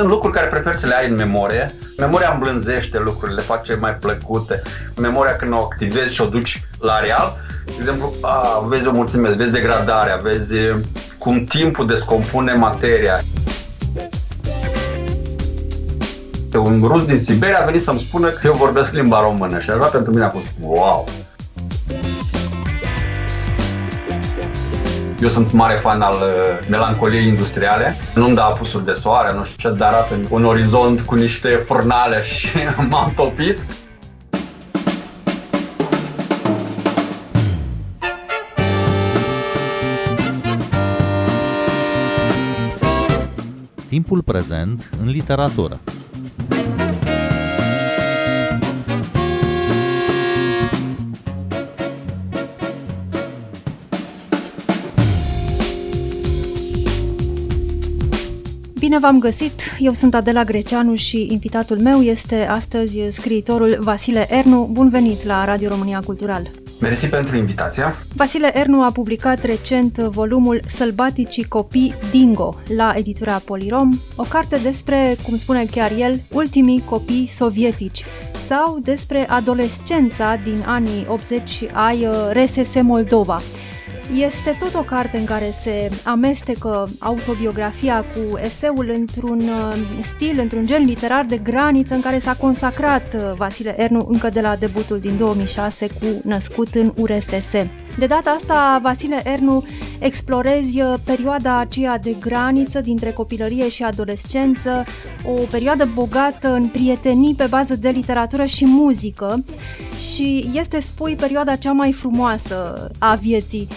Sunt lucruri care prefer să le ai în memorie. Memoria îmblânzește lucrurile, le face mai plăcute. Memoria când o activezi și o duci la real, de exemplu, a, vezi o mulțime, vezi degradarea, vezi cum timpul descompune materia. Un rus din Siberia a venit să-mi spună că eu vorbesc limba română și așa pentru mine a fost wow! Eu sunt mare fan al uh, melancoliei industriale. Nu-mi da apusuri de soare, nu știu ce, dar arată un orizont cu niște furnale și m-am topit. Timpul prezent în literatură. Bine v-am găsit! Eu sunt Adela Greceanu și invitatul meu este astăzi scriitorul Vasile Ernu. Bun venit la Radio România Cultural! Mersi pentru invitația! Vasile Ernu a publicat recent volumul Sălbaticii copii Dingo la editura Polirom, o carte despre, cum spune chiar el, ultimii copii sovietici sau despre adolescența din anii 80 ai RSS Moldova. Este tot o carte în care se amestecă autobiografia cu eseul într-un uh, stil, într-un gen literar de graniță în care s-a consacrat uh, Vasile Ernu încă de la debutul din 2006 cu Născut în URSS. De data asta, Vasile Ernu explorezi uh, perioada aceea de graniță dintre copilărie și adolescență, o perioadă bogată în prietenii pe bază de literatură și muzică și este, spui, perioada cea mai frumoasă a vieții.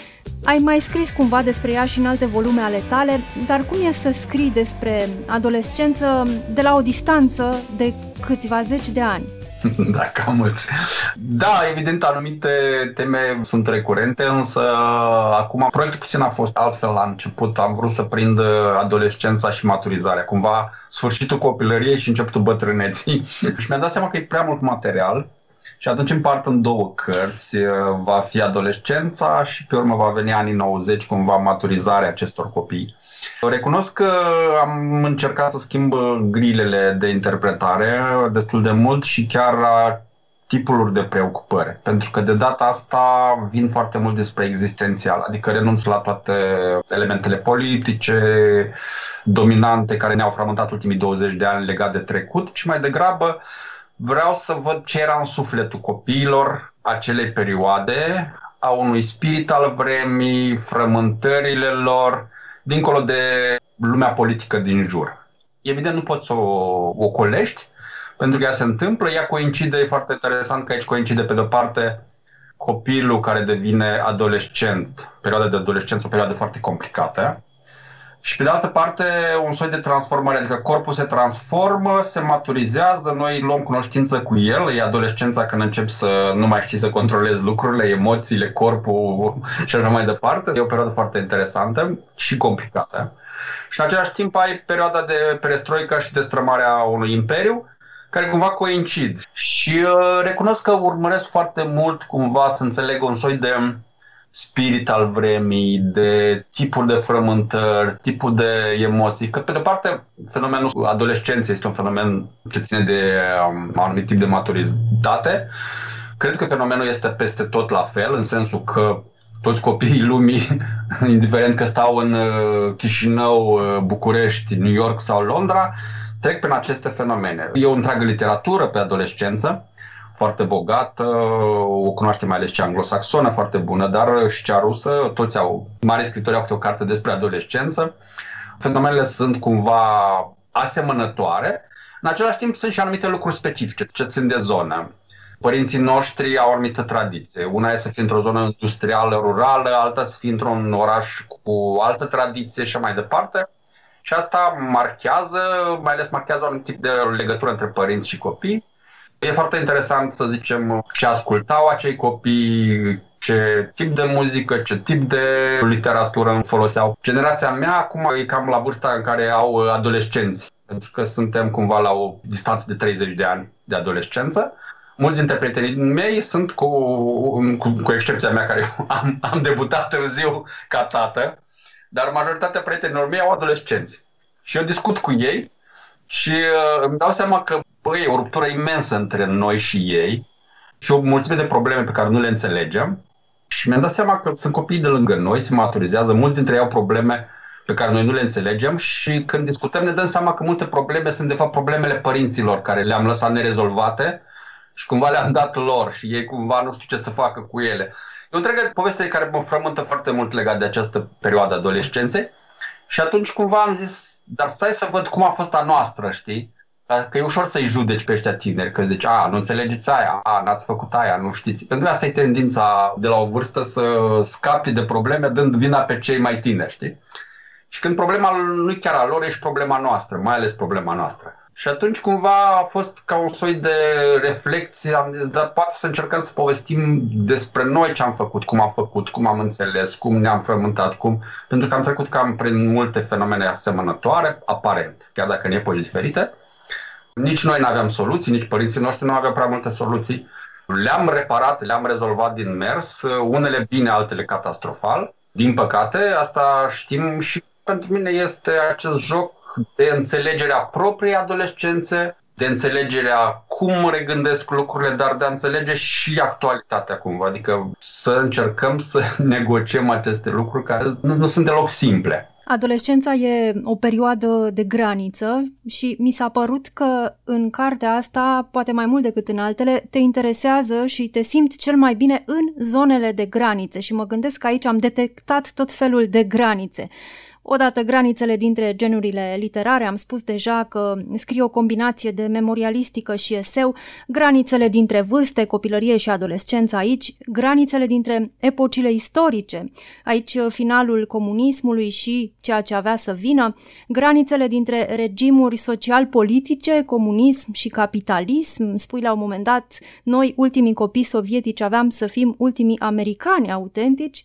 Ai mai scris cumva despre ea și în alte volume ale tale, dar cum e să scrii despre adolescență de la o distanță de câțiva zeci de ani? Da, cam mulți. Da, evident, anumite teme sunt recurente, însă acum proiectul puțin a fost altfel la început. Am vrut să prind adolescența și maturizarea, cumva sfârșitul copilăriei și începutul bătrâneții. și mi-am dat seama că e prea mult material și atunci împart în două cărți. Va fi adolescența și pe urmă va veni anii 90, cumva maturizarea acestor copii. Recunosc că am încercat să schimb grilele de interpretare destul de mult și chiar tipuri de preocupări. Pentru că de data asta vin foarte mult despre existențial, adică renunț la toate elementele politice, dominante care ne-au frământat ultimii 20 de ani legat de trecut, ci mai degrabă vreau să văd ce era în sufletul copiilor acelei perioade, a unui spirit al vremii, frământările lor, dincolo de lumea politică din jur. Evident, nu poți să o ocolești, pentru că ea se întâmplă, ea coincide, e foarte interesant că aici coincide pe de-o parte copilul care devine adolescent, perioada de adolescență, o perioadă foarte complicată, și pe de altă parte, un soi de transformare, adică corpul se transformă, se maturizează, noi luăm cunoștință cu el, e adolescența când încep să nu mai știi să controlezi lucrurile, emoțiile, corpul și așa mai departe. E o perioadă foarte interesantă și complicată. Și în același timp ai perioada de perestroică și destrămarea unui imperiu, care cumva coincid. Și uh, recunosc că urmăresc foarte mult cumva să înțeleg un soi de spirit al vremii, de tipuri de frământări, tipul de emoții. Că, pe de parte, fenomenul adolescenței este un fenomen ce ține de um, un anumit tip de maturitate. Cred că fenomenul este peste tot la fel, în sensul că toți copiii lumii, indiferent că stau în uh, Chișinău, uh, București, New York sau Londra, trec prin aceste fenomene. E o întreagă literatură pe adolescență, foarte bogată, o cunoaște mai ales cea anglosaxonă, foarte bună, dar și cea rusă, toți au, mari scritori au câte o carte despre adolescență. Fenomenele sunt cumva asemănătoare, în același timp sunt și anumite lucruri specifice, ce țin de zonă. Părinții noștri au o anumită tradiție. Una e să fie într-o zonă industrială, rurală, alta să fie într-un oraș cu altă tradiție și mai departe. Și asta marchează, mai ales marchează un tip de legătură între părinți și copii. E foarte interesant să zicem ce ascultau acei copii, ce tip de muzică, ce tip de literatură foloseau. Generația mea acum e cam la vârsta în care au adolescenți, pentru că suntem cumva la o distanță de 30 de ani de adolescență. Mulți dintre prietenii mei sunt, cu, cu, cu excepția mea care am, am debutat târziu ca tată, dar majoritatea prietenilor mei au adolescenți. Și eu discut cu ei Și uh, îmi dau seama că, băi, e o ruptură imensă între noi și ei și o mulțime de probleme pe care nu le înțelegem. Și mi-am dat seama că sunt copii de lângă noi, se maturizează, mulți dintre ei au probleme pe care noi nu le înțelegem și când discutăm ne dăm seama că multe probleme sunt de fapt problemele părinților care le-am lăsat nerezolvate și cumva le-am dat lor și ei cumva nu știu ce să facă cu ele. E o întreagă poveste care mă frământă foarte mult legat de această perioadă adolescenței și atunci cumva am zis, dar stai să văd cum a fost a noastră, știi? Că e ușor să-i judeci pe ăștia tineri, că zici, a, nu înțelegeți aia, a, n-ați făcut aia, nu știți. Pentru că asta e tendința de la o vârstă să scapi de probleme dând vina pe cei mai tineri, știi? Și când problema nu e chiar a lor, e și problema noastră, mai ales problema noastră. Și atunci cumva a fost ca un soi de reflexie, am zis, dar poate să încercăm să povestim despre noi ce am făcut, cum am făcut, cum am înțeles, cum ne-am frământat, cum... Pentru că am trecut cam prin multe fenomene asemănătoare, aparent, chiar dacă în epoci diferite. Nici noi nu aveam soluții, nici părinții noștri nu aveau prea multe soluții. Le-am reparat, le-am rezolvat din mers, unele bine, altele catastrofal. Din păcate, asta știm și pentru mine este acest joc de înțelegerea propriei adolescențe, de înțelegerea cum regândesc lucrurile, dar de a înțelege și actualitatea cumva. Adică să încercăm să negociem aceste lucruri care nu, nu sunt deloc simple. Adolescența e o perioadă de graniță și mi s-a părut că în cartea asta, poate mai mult decât în altele, te interesează și te simți cel mai bine în zonele de granițe și mă gândesc că aici am detectat tot felul de granițe. Odată granițele dintre genurile literare, am spus deja că scrie o combinație de memorialistică și eseu, granițele dintre vârste, copilărie și adolescență aici, granițele dintre epocile istorice, aici finalul comunismului și ceea ce avea să vină, granițele dintre regimuri social-politice, comunism și capitalism, spui la un moment dat, noi, ultimii copii sovietici, aveam să fim ultimii americani autentici,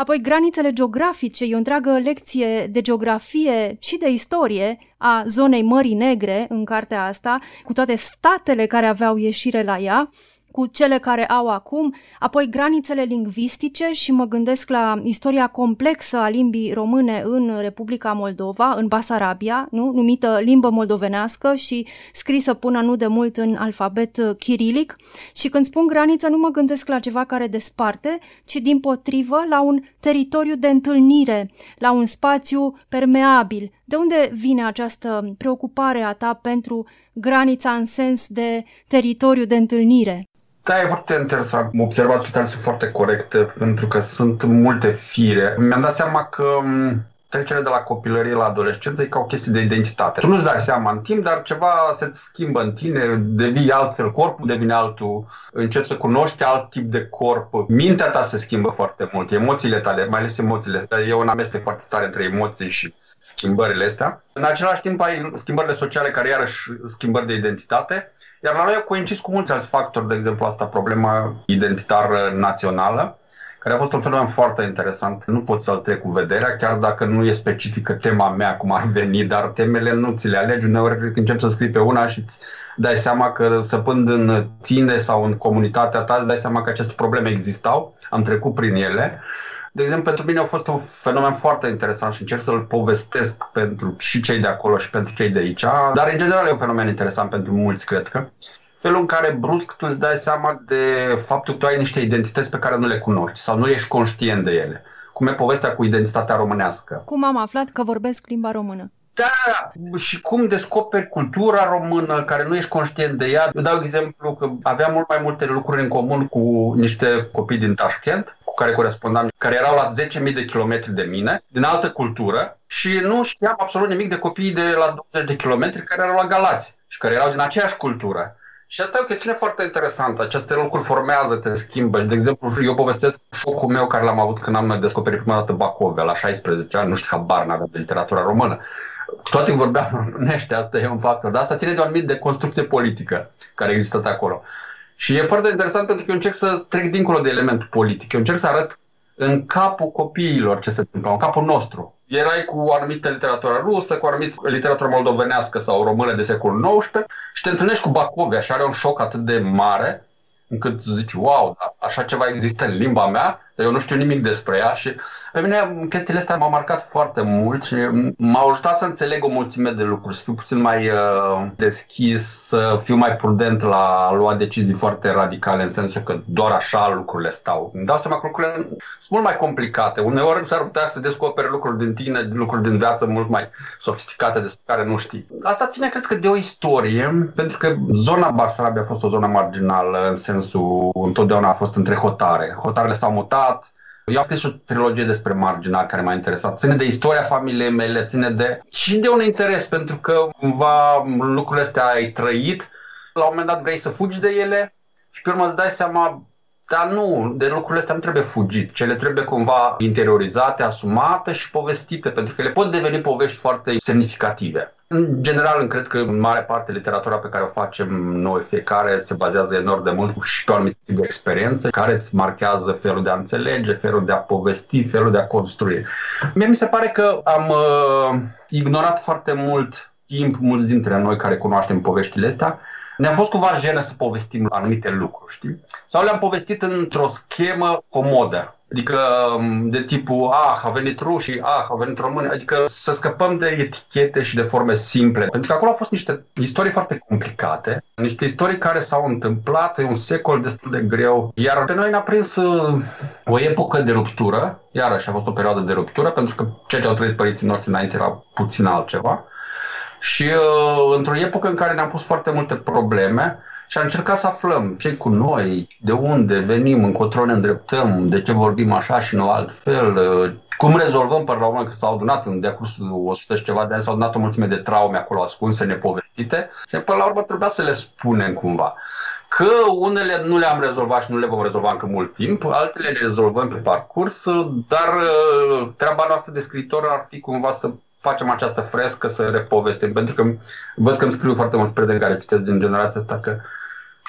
Apoi granițele geografice, e o întreagă lecție de geografie și de istorie a zonei Mării Negre în cartea asta, cu toate statele care aveau ieșire la ea, cu cele care au acum, apoi granițele lingvistice și mă gândesc la istoria complexă a limbii române în Republica Moldova, în Basarabia, nu? numită limbă moldovenească și scrisă până nu de mult în alfabet chirilic. Și când spun graniță nu mă gândesc la ceva care desparte, ci din potrivă la un teritoriu de întâlnire, la un spațiu permeabil. De unde vine această preocupare a ta pentru granița în sens de teritoriu de întâlnire? Da, e foarte interesant. Observațiile tale sunt foarte corecte pentru că sunt multe fire. Mi-am dat seama că trecerea de la copilărie la adolescență e ca o chestie de identitate. Tu nu-ți dai seama în timp, dar ceva se schimbă în tine, devii altfel, corpul devine altul, începi să cunoști alt tip de corp, mintea ta se schimbă foarte mult, emoțiile tale, mai ales emoțiile, e un amestec foarte tare între emoții și schimbările astea. În același timp ai schimbările sociale care iarăși schimbări de identitate iar la noi a coincis cu mulți alți factori, de exemplu asta problema identitară națională, care a fost un fenomen foarte interesant. Nu pot să-l trec cu vederea, chiar dacă nu e specifică tema mea, cum ar veni, dar temele nu ți le alegi. Uneori când încep să scrii pe una și îți dai seama că săpând în tine sau în comunitatea ta, îți dai seama că aceste probleme existau, am trecut prin ele de exemplu, pentru mine a fost un fenomen foarte interesant și încerc să-l povestesc pentru și cei de acolo și pentru cei de aici, dar în general e un fenomen interesant pentru mulți, cred că. Felul în care brusc tu îți dai seama de faptul că tu ai niște identități pe care nu le cunoști sau nu ești conștient de ele. Cum e povestea cu identitatea românească. Cum am aflat că vorbesc limba română? Da, și cum descoperi cultura română care nu ești conștient de ea. Eu dau exemplu că aveam mult mai multe lucruri în comun cu niște copii din Tashkent, cu care corespondam, care erau la 10.000 de kilometri de mine, din altă cultură și nu știam absolut nimic de copiii de la 20 de kilometri care erau la Galați și care erau din aceeași cultură. Și asta e o chestiune foarte interesantă. Aceste lucruri formează, te schimbă. De exemplu, eu povestesc șocul meu care l-am avut când am descoperit prima dată Bacovia la 16 ani, nu știu, habar n-aveam de literatura română toate vorbeam românește, asta e un factor, dar asta ține de o anumit de construcție politică care există acolo. Și e foarte interesant pentru că eu încerc să trec dincolo de elementul politic. Eu încerc să arăt în capul copiilor ce se întâmplă, în capul nostru. Erai cu o anumită literatură rusă, cu o anumită literatură moldovenească sau română de secolul XIX și te întâlnești cu Bacovia și are un șoc atât de mare încât zici, wow, da, așa ceva există în limba mea, Eu nu știu nimic despre ea și pe mine chestiile astea m-au marcat foarte mult și m-au ajutat să înțeleg o mulțime de lucruri, să fiu puțin mai uh, deschis, să fiu mai prudent la a lua decizii foarte radicale, în sensul că doar așa lucrurile stau. Îmi dau seama că lucrurile sunt mult mai complicate. Uneori s-ar putea să descoperi lucruri din tine, lucruri din viață mult mai sofisticate despre care nu știi. Asta ține, cred că, de o istorie, pentru că zona Barsarabia a fost o zonă marginală, în sensul întotdeauna a fost între hotare. Hotarele s-au mutat, eu am scris o trilogie despre marginal care m-a interesat. Ține de istoria familiei mele, ține de... și de un interes, pentru că cumva lucrurile astea ai trăit, la un moment dat vrei să fugi de ele și pe urmă îți dai seama dar nu, de lucrurile astea nu trebuie fugit. Cele trebuie cumva interiorizate, asumate și povestite, pentru că le pot deveni povești foarte semnificative. În general, cred că în mare parte literatura pe care o facem noi fiecare se bazează enorm de mult și pe o anumită de experiență care îți marchează felul de a înțelege, felul de a povesti, felul de a construi. Mie mi se pare că am uh, ignorat foarte mult timp, mulți dintre noi care cunoaștem poveștile astea, ne-a fost cumva jenă să povestim anumite lucruri, știi? Sau le-am povestit într-o schemă comodă. Adică um, de tipul, ah, a venit rușii, ah, a venit români, adică să scăpăm de etichete și de forme simple. Pentru că acolo au fost niște istorii foarte complicate, niște istorii care s-au întâmplat, e un secol destul de greu, iar pe noi ne-a prins uh, o epocă de ruptură, iarăși a fost o perioadă de ruptură, pentru că ceea ce au trăit părinții noștri înainte era puțin altceva. Și uh, într-o epocă în care ne-am pus foarte multe probleme, și am încercat să aflăm ce cu noi, de unde venim, încotro ne îndreptăm, de ce vorbim așa și nu altfel, uh, cum rezolvăm până la urmă că s-au adunat în decursul 100 și ceva de ani, s-au adunat o mulțime de traume acolo ascunse, nepovestite și până la urmă trebuia să le spunem cumva. Că unele nu le-am rezolvat și nu le vom rezolva încă mult timp, altele le rezolvăm pe parcurs, dar uh, treaba noastră de scriitor ar fi cumva să facem această frescă, să repovestim, pentru că văd că îmi scriu foarte mulți prieteni care citesc din generația asta că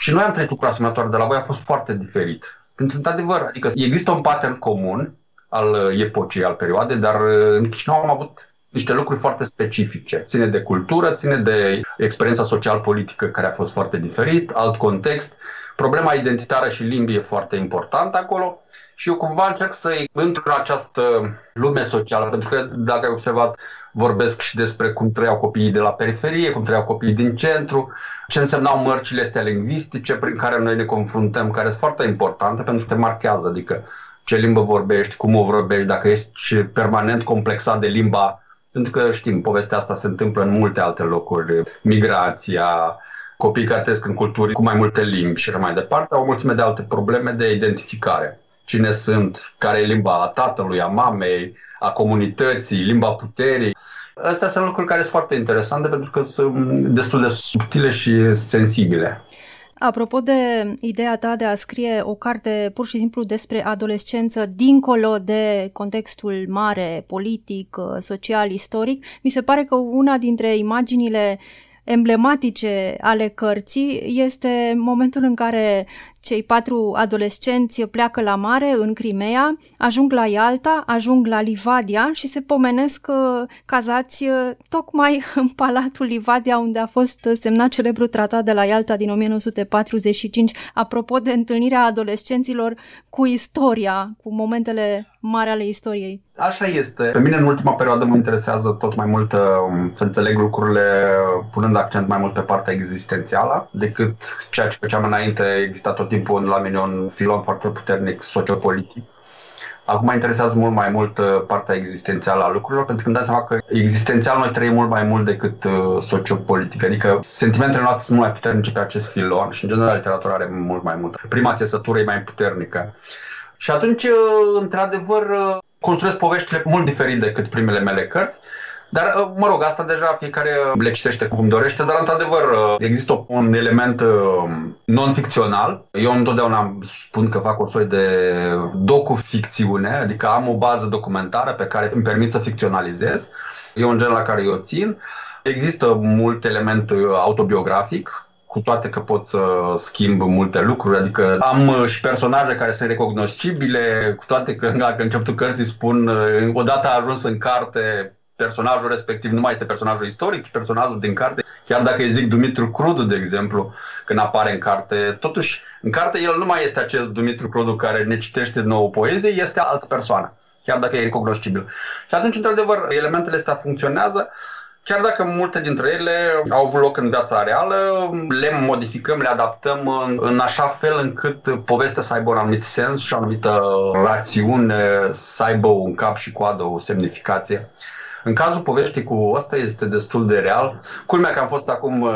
și noi am trăit cu asemănătoare de la voi, a fost foarte diferit. Pentru că, într-adevăr, adică există un pattern comun al uh, epocii, al perioadei, dar uh, în Chișinău am avut niște lucruri foarte specifice. Ține de cultură, ține de experiența social-politică care a fost foarte diferit, alt context. Problema identitară și limbii e foarte importantă acolo și eu cumva încerc să intru în această lume socială, pentru că dacă ai observat, vorbesc și despre cum trăiau copiii de la periferie, cum trăiau copiii din centru, ce însemnau mărcile astea lingvistice prin care noi ne confruntăm, care sunt foarte importante pentru că te marchează, adică ce limbă vorbești, cum o vorbești, dacă ești permanent complexat de limba, pentru că știm, povestea asta se întâmplă în multe alte locuri, migrația, copiii care trăiesc în culturi cu mai multe limbi și mai departe, au o mulțime de alte probleme de identificare. Cine sunt, care e limba a tatălui, a mamei, a comunității, limba puterii. Astea sunt lucruri care sunt foarte interesante pentru că sunt destul de subtile și sensibile. Apropo de ideea ta de a scrie o carte pur și simplu despre adolescență dincolo de contextul mare, politic, social, istoric, mi se pare că una dintre imaginile emblematice ale cărții este momentul în care cei patru adolescenți pleacă la mare în Crimea, ajung la Ialta, ajung la Livadia și se pomenesc uh, cazați uh, tocmai în Palatul Livadia unde a fost semnat celebrul tratat de la Ialta din 1945 apropo de întâlnirea adolescenților cu istoria, cu momentele mari ale istoriei. Așa este. Pe mine în ultima perioadă mă interesează tot mai mult uh, să înțeleg lucrurile punând accent mai mult pe partea existențială decât ceea ce făceam înainte exista tot timpul la mine un filon foarte puternic sociopolitic. Acum mă interesează mult mai mult uh, partea existențială a lucrurilor, pentru că îmi dau seama că existențial noi trăim mult mai mult decât uh, sociopolitic. Adică sentimentele noastre sunt mult mai puternice pe acest filon și, în general, literatura are mult mai mult. Prima țesătură e mai puternică. Și atunci, uh, într-adevăr, construiesc poveștile mult diferit decât primele mele cărți dar, uh, mă rog, asta deja fiecare le citește cum dorește, dar, într-adevăr, uh, există un element uh, non-ficțional. Eu întotdeauna spun că fac o soi de docu-ficțiune, adică am o bază documentară pe care îmi permit să ficționalizez. E un gen la care eu țin. Există mult element autobiografic, cu toate că pot să schimb multe lucruri, adică am și personaje care sunt recognoscibile, cu toate că dacă începutul cărții spun odată a ajuns în carte personajul respectiv nu mai este personajul istoric, ci personajul din carte. Chiar dacă îi zic Dumitru Crudu, de exemplu, când apare în carte, totuși În carte el nu mai este acest Dumitru Clodu care ne citește nouă poezie, este altă persoană, chiar dacă e recognoscibil. Și atunci, într-adevăr, elementele astea funcționează, chiar dacă multe dintre ele au avut loc în viața reală, le modificăm, le adaptăm în, în așa fel încât povestea să aibă un anumit sens și o anumită rațiune, să aibă un cap și coadă, o semnificație. În cazul poveștii cu ăsta este destul de real. Culmea că am fost acum,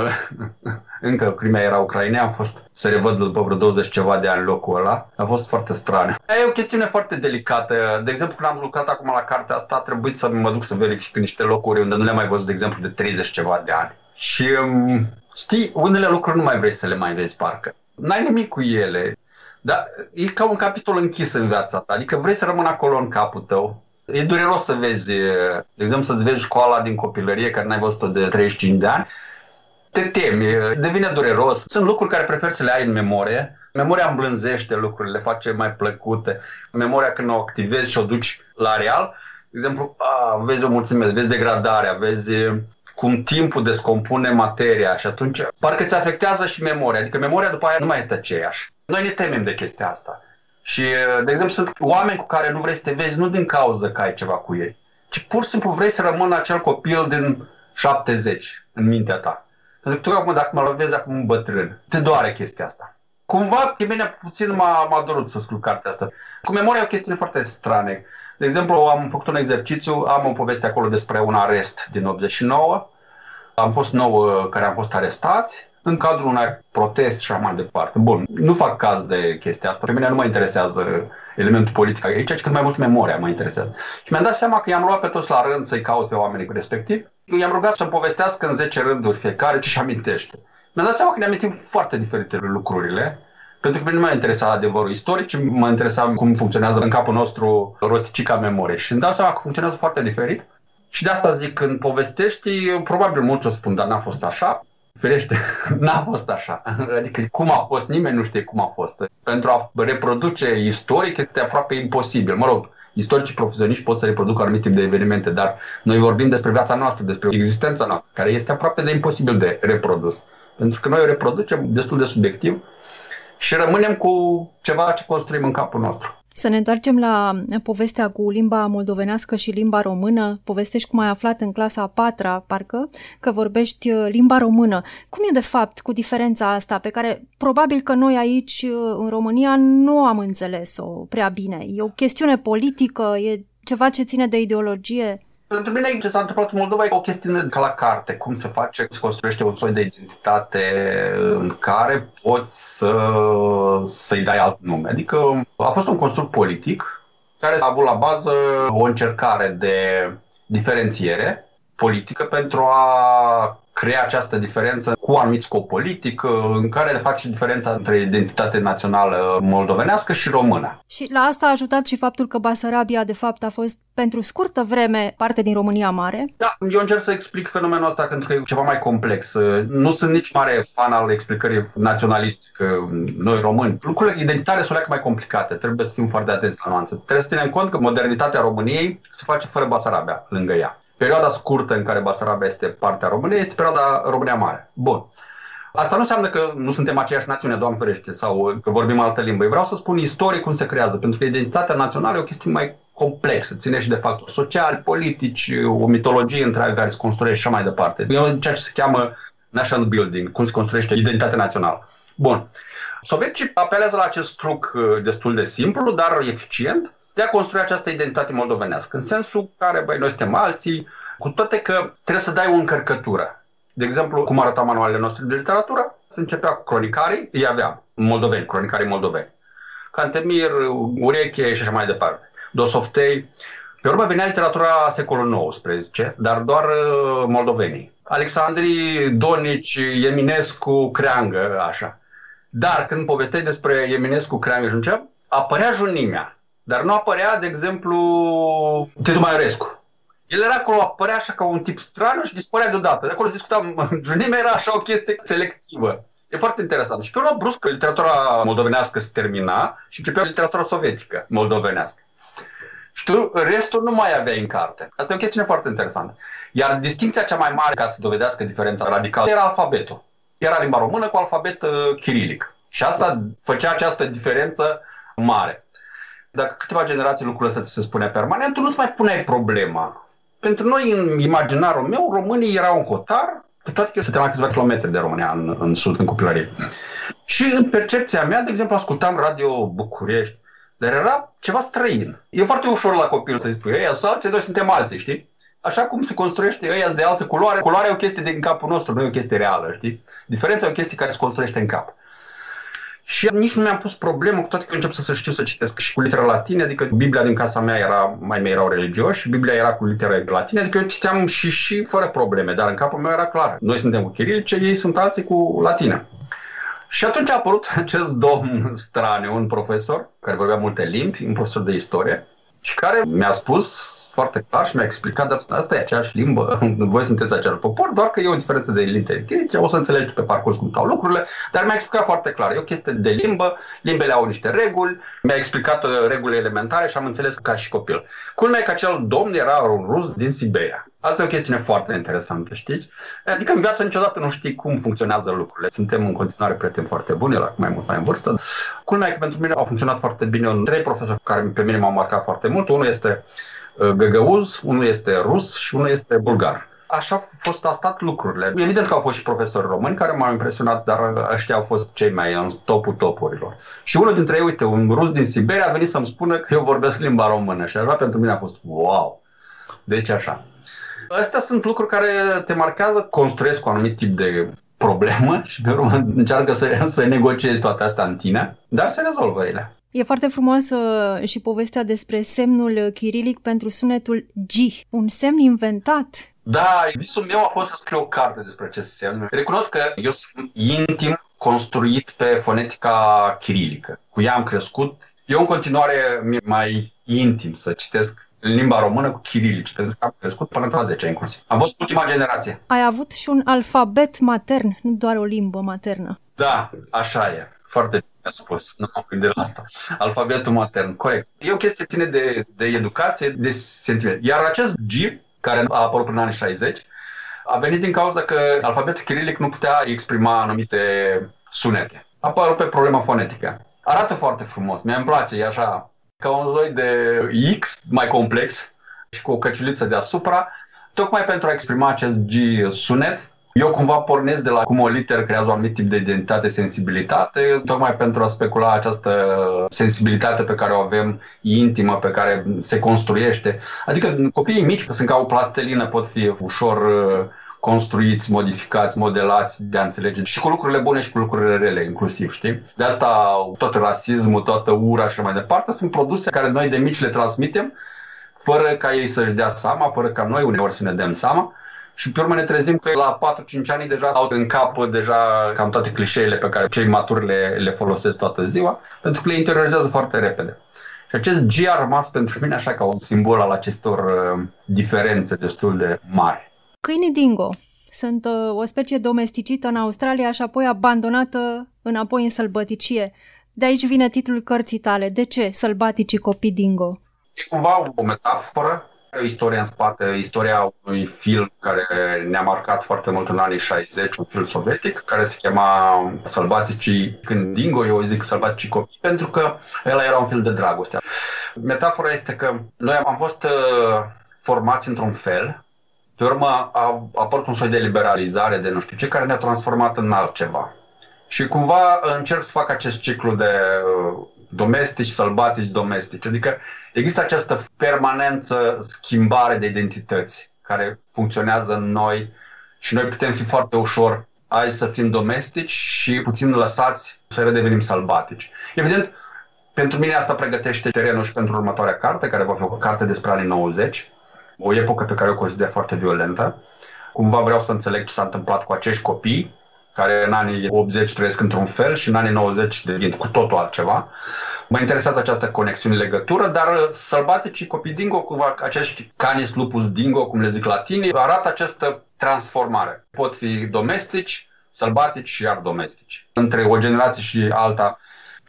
încă crimea era Ucraina, am fost să revăd după vreo 20 ceva de ani locul ăla. A fost foarte straniu. E o chestiune foarte delicată. De exemplu, când am lucrat acum la cartea asta, a trebuit să mă duc să verific niște locuri unde nu le-am mai văzut, de exemplu, de 30 ceva de ani. Și um, știi, unele lucruri nu mai vrei să le mai vezi, parcă. N-ai nimic cu ele. Dar e ca un capitol închis în viața ta. Adică vrei să rămână acolo în capul tău E dureros să vezi, de exemplu, să-ți vezi școala din copilărie care n-ai văzut-o de 35 de ani. Te temi, devine dureros. Sunt lucruri care prefer să le ai în memorie. Memoria îmblânzește lucrurile, le face mai plăcute. Memoria când o activezi și o duci la real, de exemplu, a, vezi o mulțime, vezi degradarea, vezi cum timpul descompune materia și atunci parcă ți afectează și memoria. Adică memoria după aia nu mai este aceeași. Noi ne temem de chestia asta. Și, de exemplu, sunt oameni cu care nu vrei să te vezi nu din cauza că ai ceva cu ei, ci pur și simplu vrei să rămână acel copil din 70 în mintea ta. Pentru că tu acum, dacă mă lovezi acum un bătrân, te doare chestia asta. Cumva, pe mine puțin m-a, m-a dorut să scriu cartea asta. Cu memoria e o chestiune foarte strană. De exemplu, am făcut un exercițiu, am o poveste acolo despre un arest din 89. Am fost nouă care am fost arestați în cadrul unui protest și așa mai departe. Bun, nu fac caz de chestia asta. Pe mine nu mă interesează elementul politic aici, ci cât mai mult memoria mă interesează. Și mi-am dat seama că i-am luat pe toți la rând să-i caut pe oamenii respectiv. I-am rugat să-mi povestească în 10 rânduri fiecare ce-și amintește. Mi-am dat seama că ne amintim foarte diferite lucrurile, pentru că nu mă interesa adevărul istoric, ci mă interesa cum funcționează în capul nostru roticica memorie. Și îmi dau seama că funcționează foarte diferit. Și de asta zic, când povestești, probabil mulți o spun, dar n-a fost așa. Ferește, n-a fost așa. Adică cum a fost, nimeni nu știe cum a fost. Pentru a reproduce istoric este aproape imposibil. Mă rog, istoricii profesioniști pot să reproducă anumit tip de evenimente, dar noi vorbim despre viața noastră, despre existența noastră, care este aproape de imposibil de reprodus. Pentru că noi o reproducem destul de subiectiv și rămânem cu ceva ce construim în capul nostru. Să ne întoarcem la povestea cu limba moldovenească și limba română. Povestești cum ai aflat în clasa a patra, parcă, că vorbești uh, limba română. Cum e de fapt cu diferența asta pe care probabil că noi aici uh, în România nu am înțeles-o prea bine? E o chestiune politică? E ceva ce ține de ideologie? Pentru mine ce s-a întâmplat în Moldova e o chestiune ca la carte, cum se face, se construiește un soi de identitate în care poți să, să-i dai alt nume. Adică a fost un construct politic care a avut la bază o încercare de diferențiere politică pentru a crea această diferență cu anumit scop politic, în care face diferența între identitatea națională moldovenească și română. Și la asta a ajutat și faptul că Basarabia, de fapt, a fost pentru scurtă vreme parte din România Mare. Da, eu încerc să explic fenomenul ăsta pentru că e ceva mai complex. Nu sunt nici mare fan al explicării naționaliste, că noi români. Lucrurile identitare sunt mai complicate, trebuie să fim foarte atenți la nuanțe. Trebuie să ținem cont că modernitatea României se face fără Basarabia lângă ea. Perioada scurtă în care Basarabia este partea României este perioada România Mare. Bun. Asta nu înseamnă că nu suntem aceeași națiune, Doamne ferește, sau că vorbim altă limbă. Eu vreau să spun istoric cum se creează, pentru că identitatea națională e o chestie mai complexă, ține și de factori sociali, politici, o mitologie întreagă care se construiește și așa mai departe. E ceea ce se cheamă national building, cum se construiește identitatea națională. Bun. Sovieticii apelează la acest truc uh, destul de simplu, dar eficient, de a construi această identitate moldovenească, în sensul care, băi, noi suntem alții, cu toate că trebuie să dai o încărcătură. De exemplu, cum arăta manualele noastre de literatură, se începea cu cronicarii, îi aveam, moldoveni, cronicarii moldoveni. Cantemir, Ureche și așa mai departe. Dosoftei. Pe urmă venea literatura secolului XIX, dar doar uh, moldovenii. Alexandrii, Donici, Eminescu, Creangă, așa. Dar când povesteai despre Eminescu, Creangă și apărea junimea dar nu apărea, de exemplu, Titu Maiorescu. El era acolo, apărea așa ca un tip straniu și dispărea deodată. De acolo discutam, junimea era așa o chestie selectivă. E foarte interesant. Și pe urmă, brusc, literatura moldovenească se termina și începea literatura sovietică moldovenească. Și tu, restul nu mai aveai în carte. Asta e o chestiune foarte interesantă. Iar distinția cea mai mare ca să dovedească diferența radicală era alfabetul. Era limba română cu alfabet uh, chirilic. Și asta făcea această diferență mare. Dacă câteva generații lucrul ăsta ți se spune permanent, tu nu-ți mai puneai problema. Pentru noi, în imaginarul meu, românii erau în hotar, cu toate că suntem la câțiva kilometri de România în, în sud, în copilărie. Și în percepția mea, de exemplu, ascultam Radio București, dar era ceva străin. E foarte ușor la copil să-i spui, ei, să alții, noi suntem alții, știi? Așa cum se construiește ăia de altă culoare, culoarea e o chestie din capul nostru, nu e o chestie reală, știi? Diferența e o chestie care se construiește în cap. Și nici nu mi-am pus problemă, cu toate că încep să știu să citesc și cu litere latine, adică Biblia din casa mea era, mai mei erau religioși, Biblia era cu litere latine, adică eu citeam și, și fără probleme, dar în capul meu era clar. Noi suntem cu chirilice, ei sunt alții cu latine. Și atunci a apărut acest domn straniu, un profesor, care vorbea multe limbi, un profesor de istorie, și care mi-a spus foarte clar și mi-a explicat, dar asta e aceeași limbă, voi sunteți același popor, doar că e o diferență de litere. O să înțelegi pe parcurs cum stau lucrurile, dar mi-a explicat foarte clar. E o chestie de limbă, limbele au niște reguli, mi-a explicat uh, regulile elementare și am înțeles ca și copil. Culmea e că acel domn era un rus din Siberia. Asta e o chestiune foarte interesantă, știți? Adică în viață niciodată nu știi cum funcționează lucrurile. Suntem în continuare prieteni foarte buni, la mai mult mai în vârstă. Culmea e că pentru mine au funcționat foarte bine trei profesori care pe mine m-au marcat foarte mult. Unul este Uh, găgăuz, unul este rus și unul este bulgar. Așa au fost astat lucrurile. Evident că au fost și profesori români care m-au impresionat, dar ăștia au fost cei mai în topul topurilor. Și unul dintre ei, uite, un rus din Siberia a venit să-mi spună că eu vorbesc limba română și așa pentru mine a fost wow. Deci așa. Astea sunt lucruri care te marchează, construiesc un anumit tip de problemă și pe urmă încearcă să, să negociezi toate astea în tine, dar se rezolvă ele. E foarte frumoasă și povestea despre semnul chirilic pentru sunetul G, un semn inventat. Da, visul meu a fost să scriu o carte despre acest semn. Recunosc că eu sunt intim construit pe fonetica chirilică. Cu ea am crescut. Eu în continuare mi mai intim să citesc în limba română cu chirilici, pentru că am crescut până în 10 inclusiv. Am fost ultima generație. Ai avut și un alfabet matern, nu doar o limbă maternă. Da, așa e. Foarte mi-a spus. Nu m-am gândit la asta. Alfabetul matern, corect. E o chestie ține de, de educație, de sentiment. Iar acest G, care a apărut prin anii 60, a venit din cauza că alfabetul chirilic nu putea exprima anumite sunete. A apărut pe problema fonetică. Arată foarte frumos, mi-a place, e așa, ca un zoi de X mai complex și cu o căciuliță deasupra, tocmai pentru a exprima acest G sunet, eu cumva pornesc de la cum o literă creează un anumit tip de identitate, sensibilitate, tocmai pentru a specula această sensibilitate pe care o avem intimă, pe care se construiește. Adică copiii mici sunt ca o plastelină, pot fi ușor uh, construiți, modificați, modelați, de a înțelege și cu lucrurile bune și cu lucrurile rele, inclusiv, știi? De asta tot rasismul, toată ura și mai departe sunt produse care noi de mici le transmitem fără ca ei să-și dea seama, fără ca noi uneori să ne dăm seama și pe urmă ne trezim că la 4-5 ani deja au în cap deja cam toate clișeele pe care cei maturi le, le folosesc toată ziua, pentru că le interiorizează foarte repede. Și acest G a rămas pentru mine așa ca un simbol al acestor uh, diferențe destul de mari. Câinii dingo sunt uh, o specie domesticită în Australia și apoi abandonată înapoi în sălbăticie. De aici vine titlul cărții tale. De ce sălbaticii copii dingo? E cumva o metaforă o istorie în spate, istoria unui film care ne-a marcat foarte mult în anii 60, un film sovietic, care se chema Sălbaticii când Dingo, eu zic Sălbaticii copii, pentru că el era un film de dragoste. Metafora este că noi am fost uh, formați într-un fel, pe urmă a apărut un soi de liberalizare de nu știu ce, care ne-a transformat în altceva. Și cumva încerc să fac acest ciclu de uh, domestici, sălbatici, domestici. Adică există această permanență schimbare de identități care funcționează în noi și noi putem fi foarte ușor ai să fim domestici și puțin lăsați să redevenim sălbatici. Evident, pentru mine asta pregătește terenul și pentru următoarea carte, care va fi o carte despre anii 90, o epocă pe care o consider foarte violentă. Cumva vreau să înțeleg ce s-a întâmplat cu acești copii care în anii 80 trăiesc într-un fel și în anii 90 devin cu totul altceva. Mă interesează această conexiune, legătură, dar sălbaticii copii dingo, cu acești canis lupus dingo, cum le zic latinii, arată această transformare. Pot fi domestici, sălbatici și iar domestici. Între o generație și alta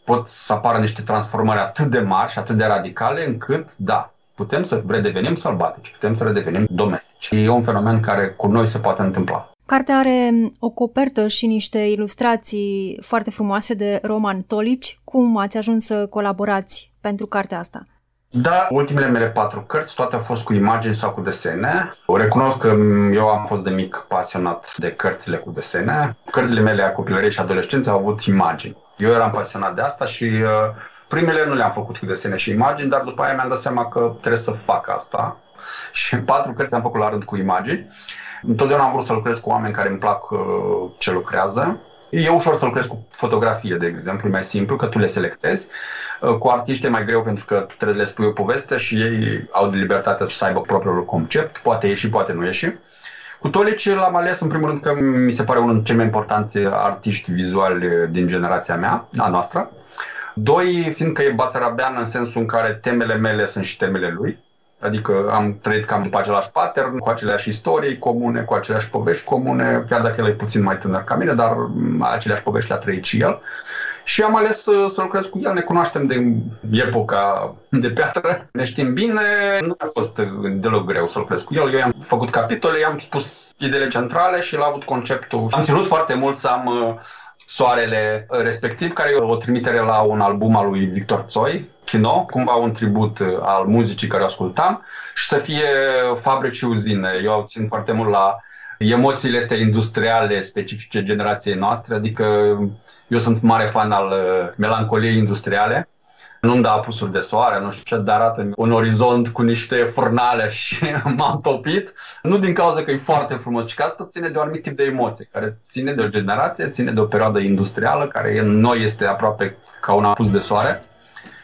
pot să apară niște transformări atât de mari și atât de radicale încât, da, putem să redevenim sălbatici, putem să redevenim domestici. E un fenomen care cu noi se poate întâmpla. Cartea are o copertă și niște ilustrații foarte frumoase de roman tolici. Cum ați ajuns să colaborați pentru cartea asta? Da, ultimele mele patru cărți, toate au fost cu imagini sau cu desene. O recunosc că eu am fost de mic pasionat de cărțile cu desene. Cărțile mele a copilăriei și adolescenței au avut imagini. Eu eram pasionat de asta și uh, primele nu le-am făcut cu desene și imagini, dar după aia mi-am dat seama că trebuie să fac asta. Și patru cărți am făcut la rând cu imagini. Întotdeauna am vrut să lucrez cu oameni care îmi plac uh, ce lucrează. E ușor să lucrezi cu fotografie, de exemplu, e mai simplu, că tu le selectezi. Uh, cu artiști e mai greu pentru că tu trebuie să le spui o poveste și ei au de libertate să aibă propriul concept, poate ieși, poate nu ieși. Cu Tolici l-am ales în primul rând că mi se pare unul dintre cei mai importanți artiști vizuali din generația mea, a noastră. Doi, fiindcă e basarabean în sensul în care temele mele sunt și temele lui. Adică am trăit cam după același pattern, cu aceleași istorii comune, cu aceleași povești comune, chiar dacă el e puțin mai tânăr ca mine, dar aceleași povești le-a trăit și el. Și am ales să, să lucrez cu el, ne cunoaștem de epoca de piatră, ne știm bine, nu a fost deloc greu să lucrez cu el. Eu i-am făcut capitole, i-am spus ideile centrale și el a avut conceptul. Am ținut foarte mult să am uh, soarele respectiv, care e o trimitere la un album al lui Victor Tsoi, Kino, cumva un tribut uh, al muzicii care o ascultam și să fie fabrici și uzine. Eu țin foarte mult la emoțiile astea industriale specifice generației noastre, adică eu sunt mare fan al uh, melancoliei industriale. Nu-mi da apusuri de soare, nu știu ce, dar arată un orizont cu niște furnale și m-am topit. Nu din cauza că e foarte frumos, ci că asta ține de un anumit tip de emoție, care ține de o generație, ține de o perioadă industrială, care în noi este aproape ca un apus de soare.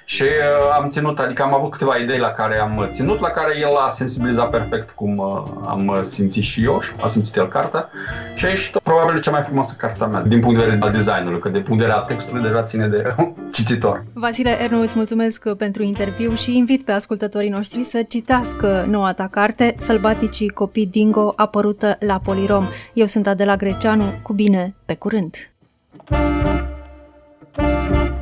Și uh, am ținut, adică am avut câteva idei la care am ținut, la care el a sensibilizat perfect cum uh, am simțit și eu și a simțit el cartea. Și aici probabil cea mai frumoasă cartea mea, din punct de vedere al designului, că de punct de vedere al textului deja ține de cititor. Vasile Ernu, îți mulțumesc pentru interviu și invit pe ascultătorii noștri să citească noua ta carte, Sălbaticii copii Dingo, apărută la Polirom. Eu sunt Adela Greceanu, cu bine, pe curând! thank you